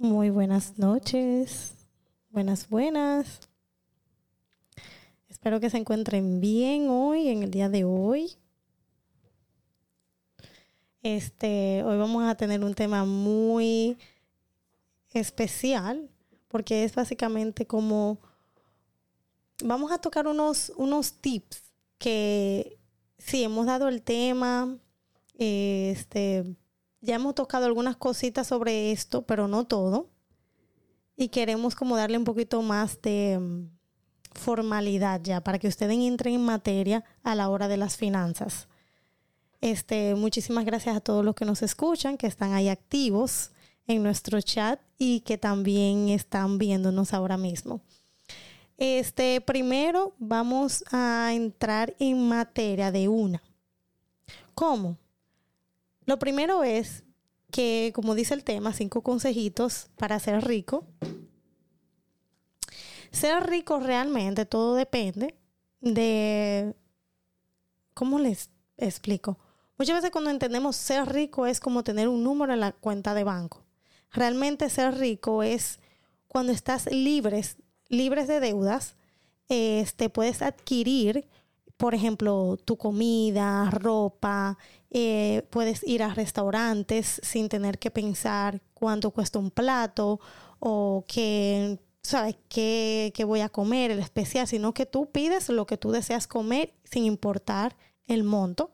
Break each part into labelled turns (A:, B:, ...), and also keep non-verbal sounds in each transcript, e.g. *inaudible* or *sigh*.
A: Muy buenas noches. Buenas, buenas. Espero que se encuentren bien hoy, en el día de hoy. Este, hoy vamos a tener un tema muy especial porque es básicamente como vamos a tocar unos, unos tips que sí hemos dado el tema, este, ya hemos tocado algunas cositas sobre esto, pero no todo. Y queremos como darle un poquito más de mm, formalidad ya para que ustedes entren en materia a la hora de las finanzas. Este, muchísimas gracias a todos los que nos escuchan, que están ahí activos en nuestro chat y que también están viéndonos ahora mismo. Este, primero vamos a entrar en materia de una. ¿Cómo? Lo primero es que, como dice el tema, cinco consejitos para ser rico. Ser rico realmente todo depende de... ¿Cómo les explico? Muchas veces cuando entendemos ser rico es como tener un número en la cuenta de banco. Realmente ser rico es cuando estás libres, libres de deudas, este, puedes adquirir por ejemplo, tu comida, ropa, eh, puedes ir a restaurantes sin tener que pensar cuánto cuesta un plato o qué, ¿sabes? Qué, qué voy a comer, el especial, sino que tú pides lo que tú deseas comer sin importar el monto.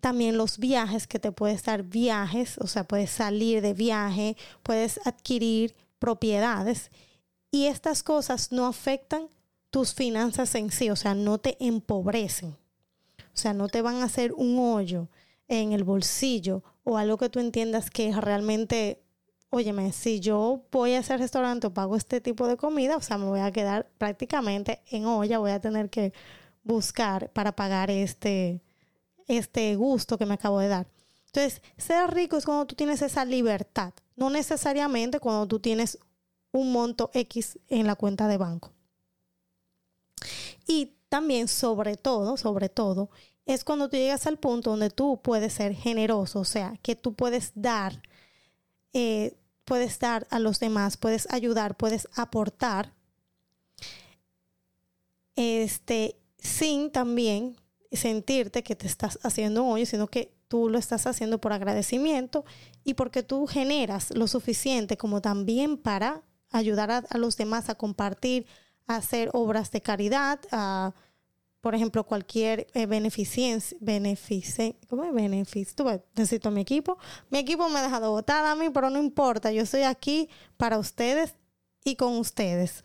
A: También los viajes, que te puedes dar viajes, o sea, puedes salir de viaje, puedes adquirir propiedades. Y estas cosas no afectan tus finanzas en sí, o sea, no te empobrecen. O sea, no te van a hacer un hoyo en el bolsillo o algo que tú entiendas que realmente, óyeme, si yo voy a ese restaurante o pago este tipo de comida, o sea, me voy a quedar prácticamente en olla, voy a tener que buscar para pagar este, este gusto que me acabo de dar. Entonces, ser rico es cuando tú tienes esa libertad, no necesariamente cuando tú tienes un monto X en la cuenta de banco. Y también, sobre todo, sobre todo, es cuando tú llegas al punto donde tú puedes ser generoso, o sea, que tú puedes dar, eh, puedes dar a los demás, puedes ayudar, puedes aportar, este, sin también sentirte que te estás haciendo un hoyo, sino que tú lo estás haciendo por agradecimiento y porque tú generas lo suficiente como también para ayudar a, a los demás a compartir, hacer obras de caridad, por ejemplo, cualquier eh, beneficencia, benefice, ¿cómo es beneficio? necesito mi equipo. Mi equipo me ha dejado votada a mí, pero no importa, yo estoy aquí para ustedes y con ustedes.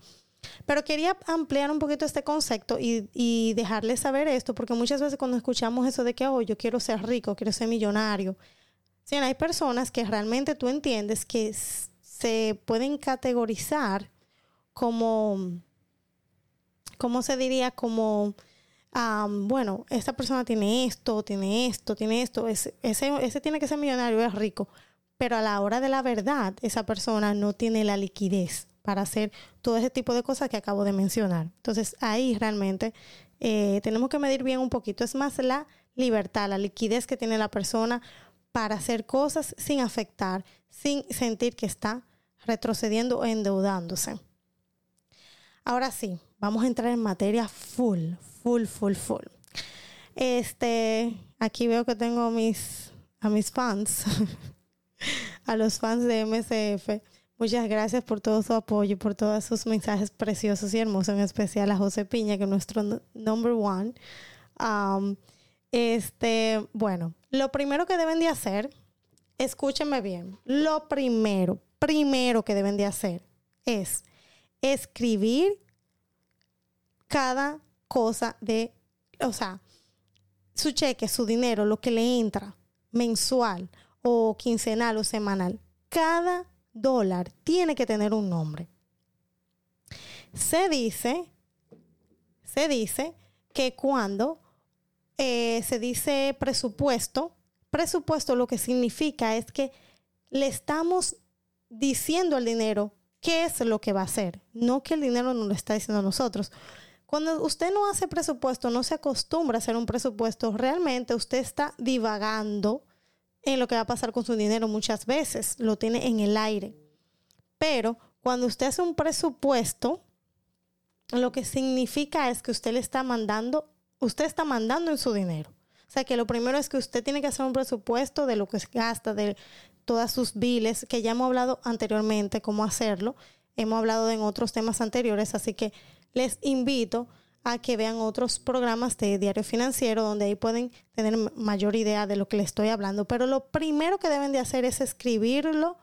A: Pero quería ampliar un poquito este concepto y, y, dejarles saber esto, porque muchas veces cuando escuchamos eso de que, oh, yo quiero ser rico, quiero ser millonario, si hay personas que realmente tú entiendes que se pueden categorizar como ¿cómo se diría? Como, bueno, esta persona tiene esto, tiene esto, tiene esto, ese, tiene que ser millonario, es rico, pero a la hora de la verdad, esa persona no tiene la liquidez para hacer todo ese tipo de cosas que acabo de mencionar. Entonces ahí realmente eh, tenemos que medir bien un poquito. Es más la libertad, la liquidez que tiene la persona para hacer cosas sin afectar, sin sentir que está retrocediendo o endeudándose. Ahora sí, vamos a entrar en materia full, full, full, full. Este, aquí veo que tengo mis, a mis fans, *laughs* a los fans de MCF. Muchas gracias por todo su apoyo, por todos sus mensajes preciosos y hermosos, en especial a José Piña, que es nuestro number one. Um, este, bueno, lo primero que deben de hacer, escúchenme bien, lo primero, primero que deben de hacer es escribir cada cosa de, o sea, su cheque, su dinero, lo que le entra mensual o quincenal o semanal, cada dólar tiene que tener un nombre. Se dice, se dice que cuando eh, se dice presupuesto, presupuesto lo que significa es que le estamos diciendo al dinero qué es lo que va a hacer, no que el dinero nos lo está diciendo a nosotros. Cuando usted no hace presupuesto, no se acostumbra a hacer un presupuesto, realmente usted está divagando en lo que va a pasar con su dinero muchas veces, lo tiene en el aire. Pero cuando usted hace un presupuesto, lo que significa es que usted le está mandando, usted está mandando en su dinero. O sea que lo primero es que usted tiene que hacer un presupuesto de lo que gasta, de todas sus biles, que ya hemos hablado anteriormente cómo hacerlo. Hemos hablado en otros temas anteriores, así que les invito a que vean otros programas de diario financiero donde ahí pueden tener mayor idea de lo que les estoy hablando. Pero lo primero que deben de hacer es escribirlo,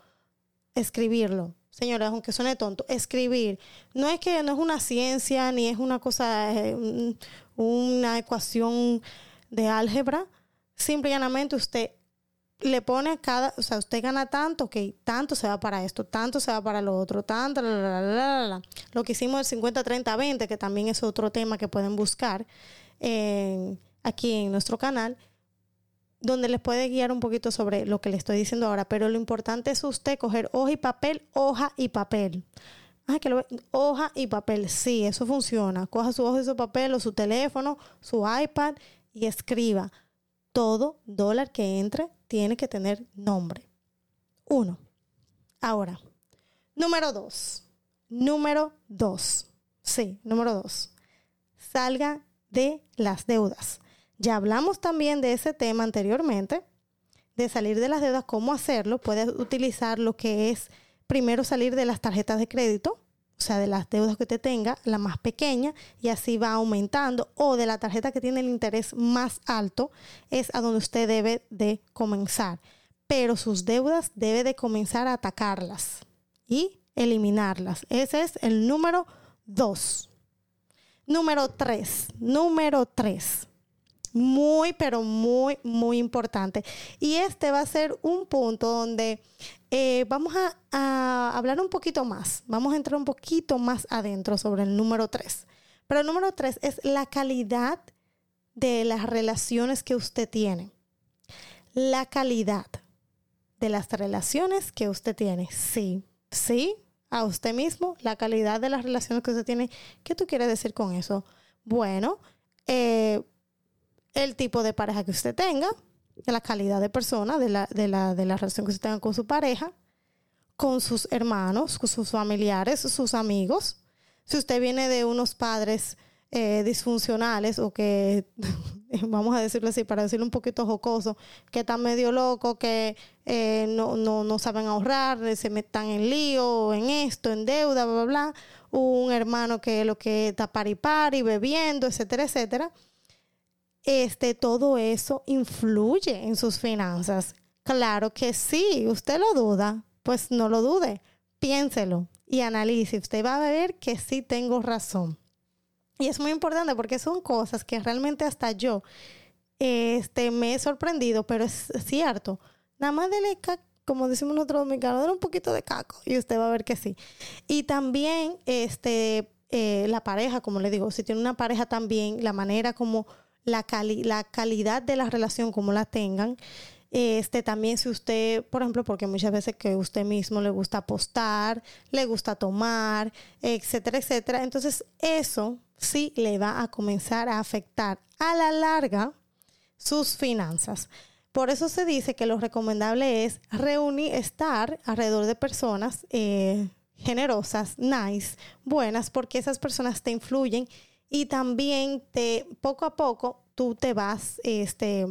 A: escribirlo. Señores, aunque suene tonto, escribir. No es que no es una ciencia ni es una cosa, eh, una ecuación de álgebra. Simple y llanamente usted le pone a cada, o sea, usted gana tanto, ok, tanto se va para esto, tanto se va para lo otro, tanto, lo que hicimos el 50, 30, 20, que también es otro tema que pueden buscar aquí en nuestro canal, donde les puede guiar un poquito sobre lo que le estoy diciendo ahora, pero lo importante es usted coger hoja y papel, hoja y papel. Ah, que lo, hoja y papel, sí, eso funciona. Coja su hoja y su papel o su teléfono, su iPad y escriba todo dólar que entre tiene que tener nombre. Uno. Ahora, número dos. Número dos. Sí, número dos. Salga de las deudas. Ya hablamos también de ese tema anteriormente, de salir de las deudas, cómo hacerlo. Puedes utilizar lo que es primero salir de las tarjetas de crédito, o sea, de las deudas que usted tenga, la más pequeña, y así va aumentando, o de la tarjeta que tiene el interés más alto, es a donde usted debe de comenzar. Pero sus deudas debe de comenzar a atacarlas y eliminarlas. Ese es el número dos. Número tres. Número tres. Muy, pero muy, muy importante. Y este va a ser un punto donde eh, vamos a, hablar un poquito más, vamos a entrar un poquito más adentro sobre el número tres. Pero el número tres es la calidad de las relaciones que usted tiene. La calidad de las relaciones que usted tiene. Sí, sí, a usted mismo, la calidad de las relaciones que usted tiene. ¿Qué tú quieres decir con eso? Bueno, eh, el tipo de pareja que usted tenga, de la calidad de persona, de la, de la, de la relación que usted tenga con su pareja, con sus hermanos, con sus familiares, sus amigos. Si usted viene de unos padres eh, disfuncionales o que, *laughs* vamos a decirlo así, para decirlo un poquito jocoso, que están medio locos, que eh, no, no, no, saben ahorrar, se metan en lío, en esto, en deuda, bla, bla, bla. Un hermano que lo que está paripari, bebiendo, etcétera, etcétera este, todo eso influye en sus finanzas. Claro que sí, usted lo duda, pues no lo dude, piénselo y analice. Usted va a ver que sí tengo razón. Y es muy importante porque son cosas que realmente hasta yo este, me he sorprendido, pero es cierto. Nada más dele, como decimos nosotros dominicanos, dale un poquito de caco y usted va a ver que sí. Y también este, eh, la pareja, como le digo, si tiene una pareja también, la manera como la, la calidad de la relación como la tengan. Este también si usted, por ejemplo, porque muchas veces que usted mismo le gusta apostar, le gusta tomar, etcétera, etcétera. Entonces, eso sí le va a comenzar a afectar a la larga sus finanzas. Por eso se dice que lo recomendable es reunir, estar alrededor de personas eh, generosas, nice, buenas, porque esas personas te influyen y también te poco a poco tú te vas este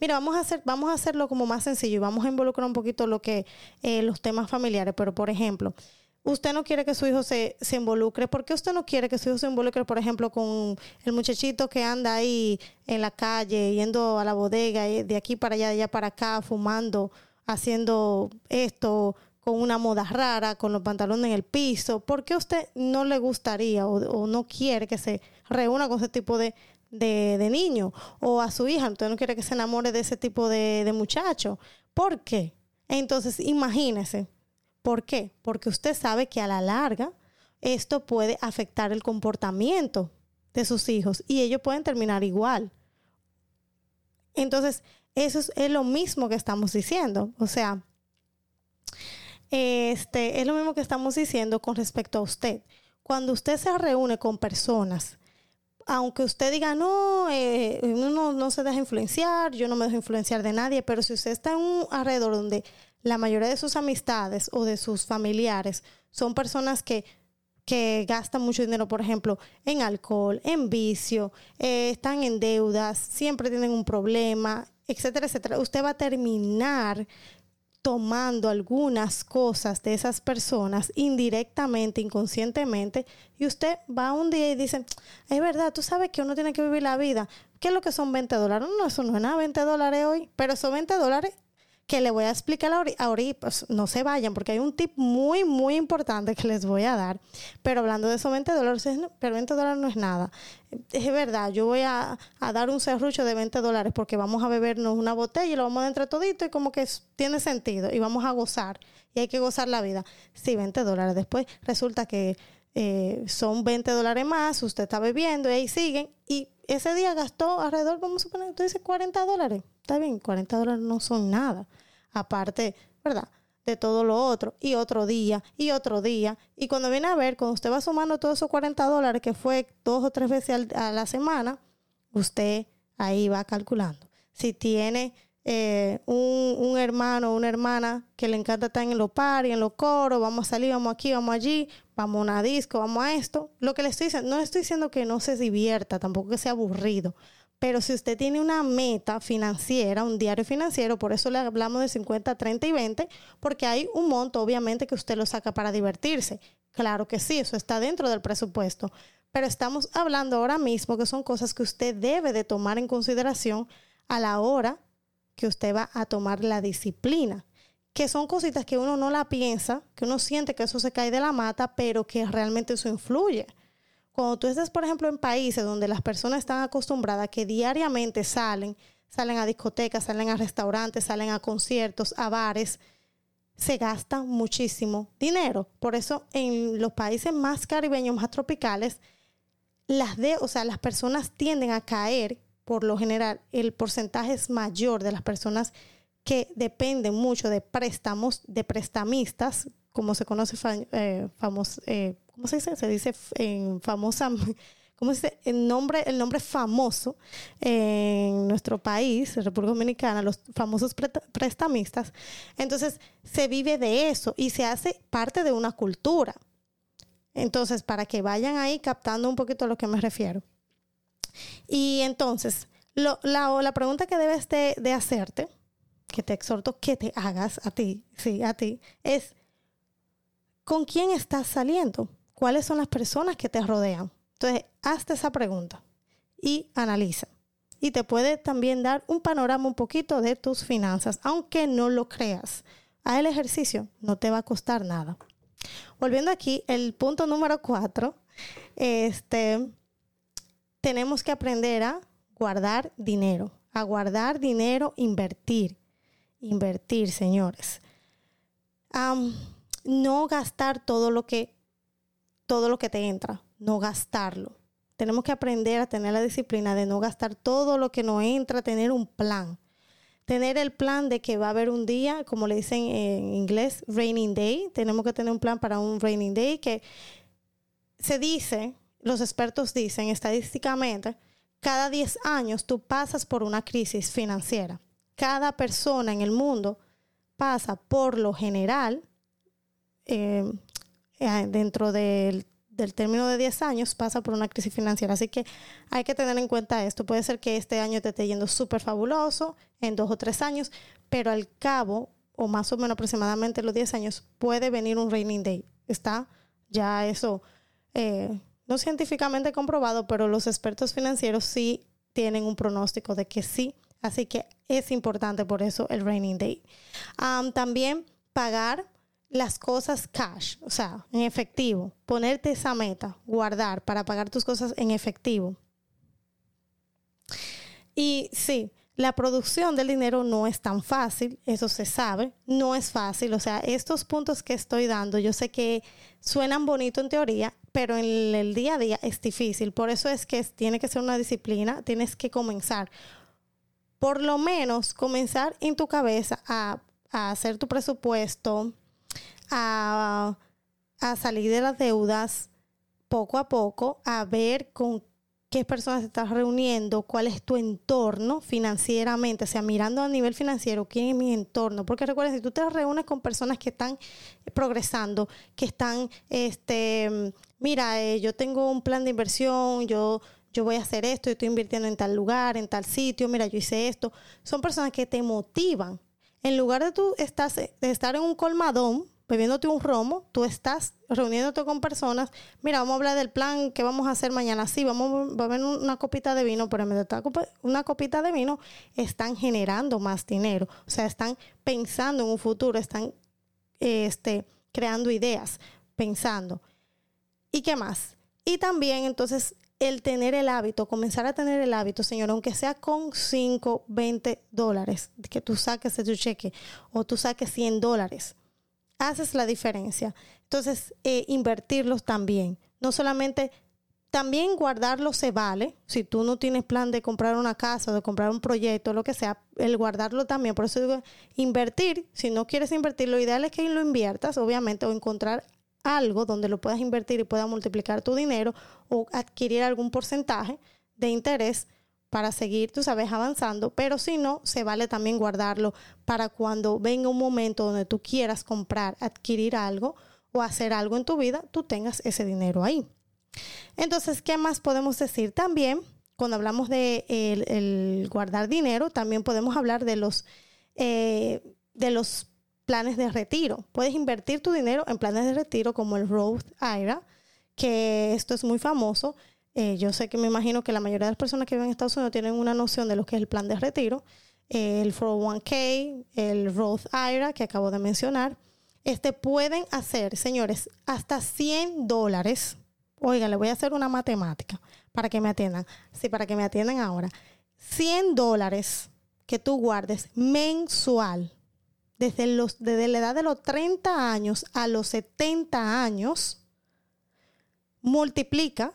A: mira vamos a hacer vamos a hacerlo como más sencillo y vamos a involucrar un poquito lo que eh, los temas familiares pero por ejemplo usted no quiere que su hijo se, se involucre. ¿por qué usted no quiere que su hijo se involucre por ejemplo con el muchachito que anda ahí en la calle yendo a la bodega de aquí para allá de allá para acá fumando haciendo esto con una moda rara, con los pantalones en el piso, ¿por qué usted no le gustaría o, no quiere que se reúna con ese tipo de, de, niño? O a su hija, usted no quiere que se enamore de ese tipo de, de muchacho. ¿Por qué? Entonces, imagínese. ¿Por qué? Porque usted sabe que a la larga esto puede afectar el comportamiento de sus hijos y ellos pueden terminar igual. Entonces, eso es, es lo mismo que estamos diciendo. O sea, este, es lo mismo que estamos diciendo con respecto a usted. Cuando usted se reúne con personas, aunque usted diga, no, eh, uno no se deja influenciar, yo no me dejo influenciar de nadie, pero si usted está en un alrededor donde la mayoría de sus amistades o de sus familiares son personas que, que gastan mucho dinero, por ejemplo, en alcohol, en vicio, eh, están en deudas, siempre tienen un problema, etcétera, etcétera. Usted va a terminar tomando algunas cosas de esas personas indirectamente, inconscientemente, y usted va un día y dice, es verdad, tú sabes que uno tiene que vivir la vida. ¿Qué es lo que son 20 dólares? No, eso no es nada, 20 dólares hoy, pero son 20 dólares que le voy a explicar ahorita, pues no se vayan, porque hay un tip muy, muy importante que les voy a dar. Pero hablando de esos 20 dólares, pero 20 dólares no es nada. Es verdad, yo voy a, dar un serrucho de 20 dólares porque vamos a bebernos una botella y lo vamos a dar entre todito y como que tiene sentido y vamos a gozar. Y hay que gozar la vida. Sí, 20 dólares. Después resulta que eh, son 20 dólares más, usted está bebiendo y ahí siguen. Y ese día gastó alrededor, vamos a suponer, usted dice 40 dólares está bien, 40 dólares no son nada. Aparte, ¿verdad? De todo lo otro. Y otro día, y otro día. Y cuando viene a ver, cuando usted va sumando todos esos 40 dólares, que fue dos o tres veces a la semana, usted ahí va calculando. Si tiene eh, un, un, hermano o una hermana que le encanta estar en los paris, en los coros, vamos a salir, vamos aquí, vamos allí, vamos a una disco, vamos a esto. Lo que le estoy diciendo, no estoy diciendo que no se divierta, tampoco que sea aburrido, pero si usted tiene una meta financiera, un diario financiero, por eso le hablamos de 50, 30 y 20, porque hay un monto, obviamente, que usted lo saca para divertirse. Claro que sí, eso está dentro del presupuesto. Pero estamos hablando ahora mismo que son cosas que usted debe de tomar en consideración a la hora que usted va a tomar la disciplina. Que son cositas que uno no la piensa, que uno siente que eso se cae de la mata, pero que realmente eso influye. Cuando tú estás, por ejemplo, en países donde las personas están acostumbradas que diariamente salen, salen a discotecas, salen a restaurantes, salen a conciertos, a bares, se gasta muchísimo dinero. Por eso en los países más caribeños, más tropicales, las de, o sea, las personas tienden a caer, por lo general, el porcentaje es mayor de las personas que dependen mucho de préstamos, de prestamistas, como se conoce eh, famoso, eh, ¿cómo se dice? Se dice en famosa, *laughs* ¿cómo se dice? El nombre, el nombre famoso en nuestro país, República Dominicana, los famosos prestamistas. Entonces, se vive de eso y se hace parte de una cultura. Entonces, para que vayan ahí captando un poquito a lo que me refiero. Y entonces, la, pregunta que debes de, de hacerte, que te exhorto que te hagas a ti, sí, a ti, es, ¿con quién estás saliendo? Cuáles son las personas que te rodean. Entonces, hazte esa pregunta y analiza. Y te puede también dar un panorama un poquito de tus finanzas, aunque no lo creas. Haz el ejercicio, no te va a costar nada. Volviendo aquí, el punto número cuatro, este, tenemos que aprender a guardar dinero, a guardar dinero, invertir, invertir, señores. no gastar todo lo que todo lo que te entra, no gastarlo. Tenemos que aprender a tener la disciplina de no gastar todo lo que nos entra, tener un plan. Tener el plan de que va a haber un día, como le dicen en inglés, raining day. Tenemos que tener un plan para un raining day que se dice, los expertos dicen estadísticamente, cada 10 años tú pasas por una crisis financiera. Cada persona en el mundo pasa por lo general eh, eh, dentro del, término de 10 años pasa por una crisis financiera. Así que hay que tener en cuenta esto. Puede ser que este año te esté yendo súper fabuloso, en dos o tres años, pero al cabo, o más o menos aproximadamente los 10 años, puede venir un raining day. Está ya eso, eh, no científicamente comprobado, pero los expertos financieros sí tienen un pronóstico de que sí. Así que es importante por eso el raining day. también pagar las cosas cash, o sea, en efectivo, ponerte esa meta, guardar para pagar tus cosas en efectivo. Y sí, la producción del dinero no es tan fácil, eso se sabe, no es fácil, o sea, estos puntos que estoy dando, yo sé que suenan bonito en teoría, pero en el día a día es difícil, por eso es que tiene que ser una disciplina, tienes que comenzar, por lo menos comenzar en tu cabeza a, a hacer tu presupuesto, a, salir de las deudas poco a poco, a ver con qué personas estás reuniendo, cuál es tu entorno financieramente, o sea, mirando a nivel financiero, quién es mi entorno. Porque recuerda, si tú te reúnes con personas que están progresando, que están, este, mira, eh, yo tengo un plan de inversión, yo, yo voy a hacer esto, yo estoy invirtiendo en tal lugar, en tal sitio, mira, yo hice esto. Son personas que te motivan. En lugar de tú estás, de estar en un colmadón, bebiéndote un romo, tú estás reuniéndote con personas, mira, vamos a hablar del plan que vamos a hacer mañana, sí, vamos a beber una copita de vino, pero en vez de una copita de vino, están generando más dinero, o sea, están pensando en un futuro, están este, creando ideas, pensando. ¿Y qué más? Y también entonces el tener el hábito, comenzar a tener el hábito, señor, aunque sea con 5, 20 dólares, que tú saques de tu cheque o tú saques 100 dólares haces la diferencia. Entonces, eh, invertirlos también. No solamente, también guardarlo se vale. Si tú no tienes plan de comprar una casa de comprar un proyecto, lo que sea, el guardarlo también. Por eso digo, invertir, si no quieres invertir, lo ideal es que lo inviertas, obviamente, o encontrar algo donde lo puedas invertir y puedas multiplicar tu dinero o adquirir algún porcentaje de interés para seguir, tú sabes, avanzando, pero si no, se vale también guardarlo para cuando venga un momento donde tú quieras comprar, adquirir algo o hacer algo en tu vida, tú tengas ese dinero ahí. Entonces, ¿qué más podemos decir? También, cuando hablamos de el, guardar dinero, también podemos hablar de los, eh, de los planes de retiro. Puedes invertir tu dinero en planes de retiro como el Roth IRA, que esto es muy famoso eh, yo sé que me imagino que la mayoría de las personas que viven en Estados Unidos tienen una noción de lo que es el plan de retiro, el 401k, el Roth IRA que acabo de mencionar. Este pueden hacer, señores, hasta 100 dólares. Oiga, le voy a hacer una matemática para que me atiendan. Sí, para que me atiendan ahora. 100 dólares que tú guardes mensual desde, los, desde la edad de los 30 años a los 70 años, multiplica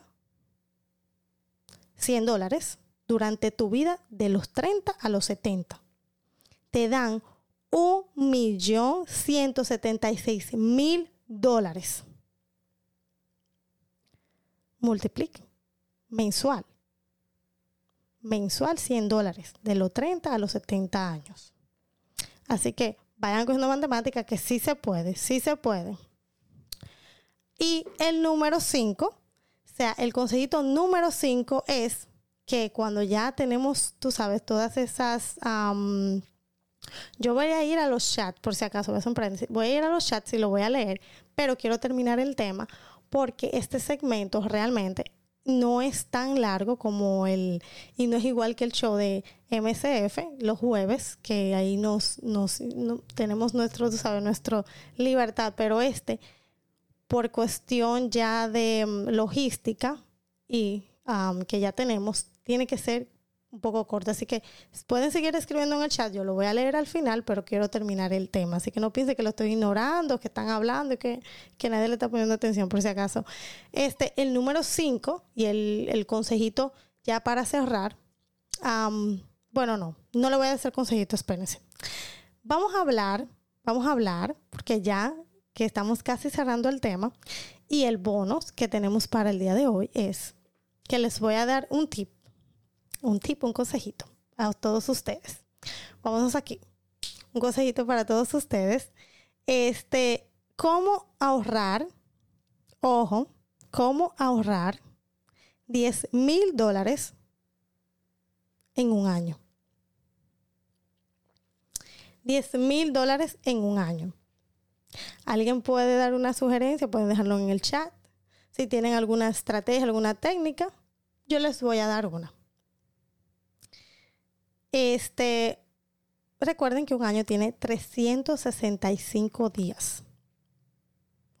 A: 100 dólares durante tu vida de los 30 a los 70. Te dan un millón mil dólares. Multiplique. Mensual. Mensual 100 dólares. De los 30 a los 70 años. Así que vayan una matemática que sí se puede, sí se puede. Y el número 5 o sea, el consejito número 5 es que cuando ya tenemos, tú sabes, todas esas... yo voy a ir a los chats, por si acaso, voy a, voy a ir a los chats y lo voy a leer, pero quiero terminar el tema porque este segmento realmente no es tan largo como el, y no es igual que el show de MCF los jueves, que ahí nos, nos tenemos nuestro, tú sabes, nuestra libertad, pero este por cuestión ya de mm, logística y que ya tenemos, tiene que ser un poco corto. Así que pueden seguir escribiendo en el chat. Yo lo voy a leer al final, pero quiero terminar el tema. Así que no piense que lo estoy ignorando, que están hablando y que, nadie le está poniendo atención por si acaso. Este, el número 5 y el, consejito ya para cerrar. bueno, no, no le voy a hacer consejito, espérense. Vamos a hablar, vamos a hablar, porque ya que estamos casi cerrando el tema. Y el bonus que tenemos para el día de hoy es que les voy a dar un tip, un tip, un consejito a todos ustedes. Vamos aquí. Un consejito para todos ustedes. Este, cómo ahorrar, ojo, cómo ahorrar 10 mil dólares en un año. 10 mil dólares en un año. Alguien puede dar una sugerencia, pueden dejarlo en el chat. Si tienen alguna estrategia, alguna técnica, yo les voy a dar una. Este, recuerden que un año tiene 365 días.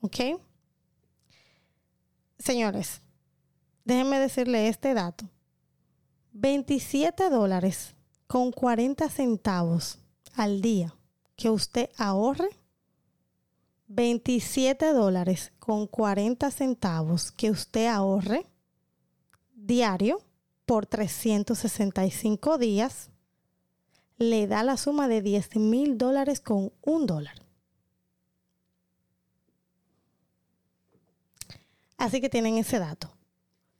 A: ¿Ok? Señores, déjenme decirle este dato. 27 dólares con 40 centavos al día que usted ahorre 27 dólares con 40 centavos que usted ahorre diario por 365 días le da la suma de 10 mil dólares con un dólar. Así que tienen ese dato.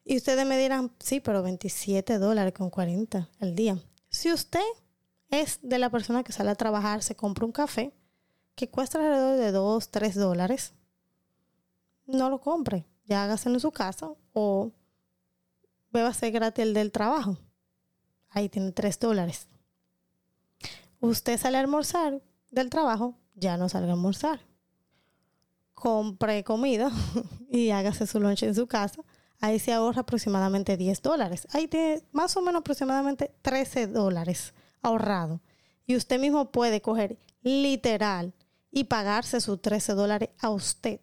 A: Y ustedes me dirán, sí, pero 27 dólares con 40 al día. Si usted es de la persona que sale a trabajar, se compra un café que cuesta alrededor de 2, 3 dólares, no lo compre. Ya hágaselo en su casa o ser gratis el del trabajo. Ahí tiene 3 dólares. Usted sale a almorzar del trabajo, ya no salga a almorzar. Compre comida *laughs* y hágase su lunch en su casa. Ahí se ahorra aproximadamente 10 dólares. Ahí tiene más o menos aproximadamente 13 dólares ahorrado. Y usted mismo puede coger literal y pagarse sus 13 dólares a usted.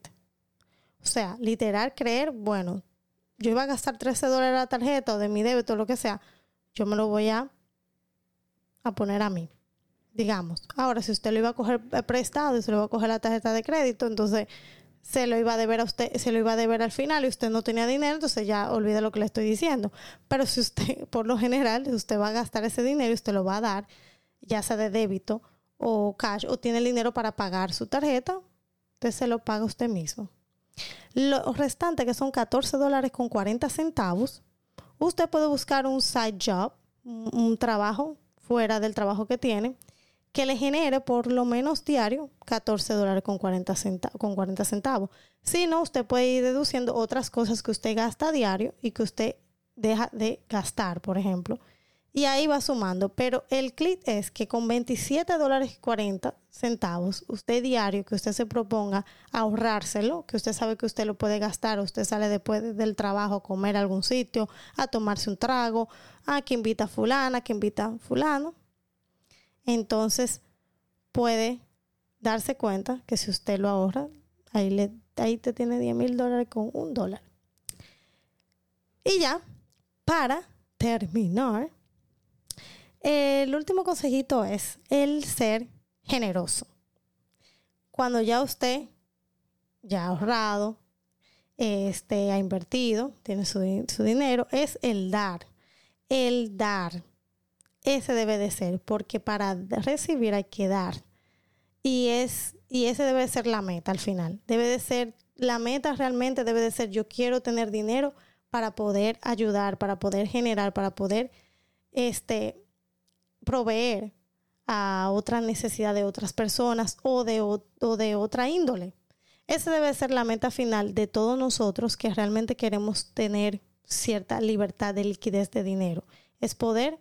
A: O sea, literal creer, bueno, yo iba a gastar 13 dólares la tarjeta o de mi débito o lo que sea, yo me lo voy a, a poner a mí. Digamos, ahora si usted lo iba a coger prestado y se lo iba a coger la tarjeta de crédito, entonces se lo iba a deber a usted, se lo iba a deber al final y usted no tenía dinero, entonces ya olvide lo que le estoy diciendo. Pero si usted, *laughs* por lo general, usted va a gastar ese dinero y usted lo va a dar, ya sea de débito o cash, o tiene el dinero para pagar su tarjeta, usted se lo paga usted mismo. Lo restante, que son 14 dólares con 40 centavos, usted puede buscar un side job, un, trabajo fuera del trabajo que tiene, que le genere por lo menos diario 14 dólares con 40, con 40 centavos. Si no, usted puede ir deduciendo otras cosas que usted gasta diario y que usted deja de gastar, por ejemplo y ahí va sumando. Pero el clic es que con 27 dólares y 40 centavos, usted diario que usted se proponga ahorrárselo, que usted sabe que usted lo puede gastar, usted sale después del trabajo a comer a algún sitio, a tomarse un trago, a que invita a fulana, que invita a fulano. Entonces puede darse cuenta que si usted lo ahorra, ahí, le, ahí te tiene 10 mil dólares con un dólar. Y ya, para terminar, el último consejito es el ser generoso. Cuando ya usted ya ha ahorrado, este, ha invertido, tiene su, dinero, es el dar. El dar. Ese debe de ser, porque para recibir hay que dar. Y, es, y ese debe de ser la meta al final. Debe de ser, la meta realmente debe de ser, yo quiero tener dinero para poder ayudar, para poder generar, para poder este, proveer a otra necesidad de otras personas o de, o, de otra índole. Esa debe ser la meta final de todos nosotros que realmente queremos tener cierta libertad de liquidez de dinero. Es poder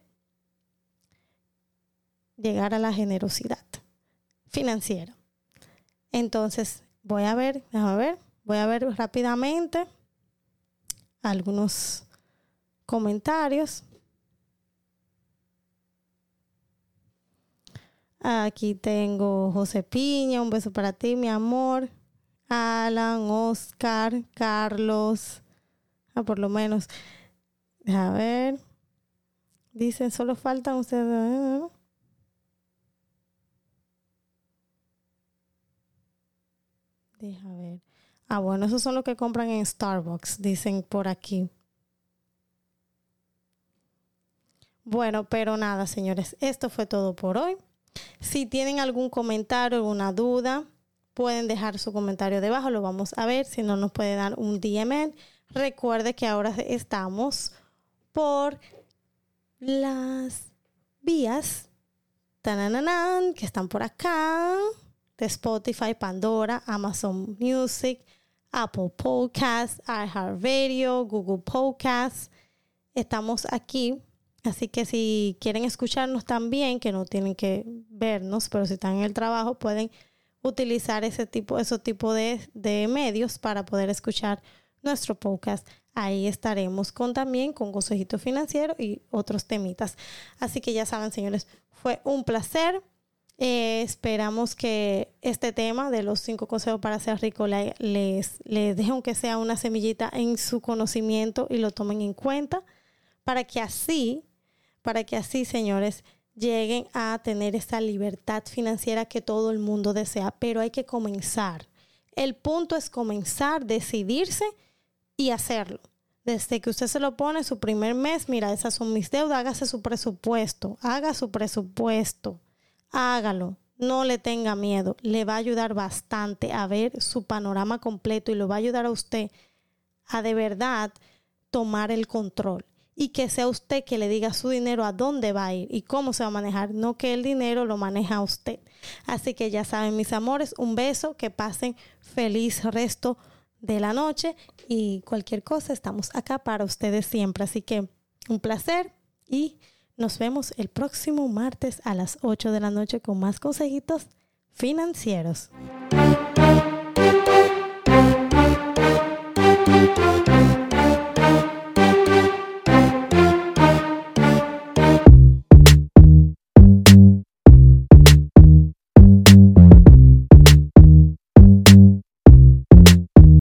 A: llegar a la generosidad financiera. Entonces, voy a ver, déjame ver, voy a ver rápidamente algunos comentarios. Aquí tengo José Piña, un beso para ti, mi amor. Alan, Oscar, Carlos. Ah, por lo menos. A ver. Dicen, solo faltan ustedes. Deja ver. Ah, bueno, esos son los que compran en Starbucks, dicen por aquí. Bueno, pero nada, señores, esto fue todo por hoy. Si tienen algún comentario, alguna duda, pueden dejar su comentario debajo, lo vamos a ver. Si no, nos puede dar un DM. Recuerde que ahora estamos por las vías que están por acá de Spotify, Pandora, Amazon Music, Apple Podcasts, iHeartRadio, Google Podcasts. Estamos aquí Así que si quieren escucharnos también, que no tienen que vernos, pero si están en el trabajo, pueden utilizar ese tipo, esos tipos de, de medios para poder escuchar nuestro podcast. Ahí estaremos con también con consejito financiero y otros temitas. Así que ya saben, señores, fue un placer. Eh, esperamos que este tema de los cinco consejos para ser rico les, les deje aunque sea una semillita en su conocimiento y lo tomen en cuenta para que así para que así, señores, lleguen a tener esa libertad financiera que todo el mundo desea. Pero hay que comenzar. El punto es comenzar, decidirse y hacerlo. Desde que usted se lo pone su primer mes, mira, esas son mis deudas, hágase su presupuesto, haga su presupuesto, hágalo, no le tenga miedo, le va a ayudar bastante a ver su panorama completo y lo va a ayudar a usted a de verdad tomar el control y que sea usted que le diga su dinero a dónde va a ir y cómo se va a manejar, no que el dinero lo maneja usted. Así que ya saben, mis amores, un beso, que pasen feliz resto de la noche y cualquier cosa, estamos acá para ustedes siempre. Así que un placer y nos vemos el próximo martes a las 8 de la noche con más consejitos financieros.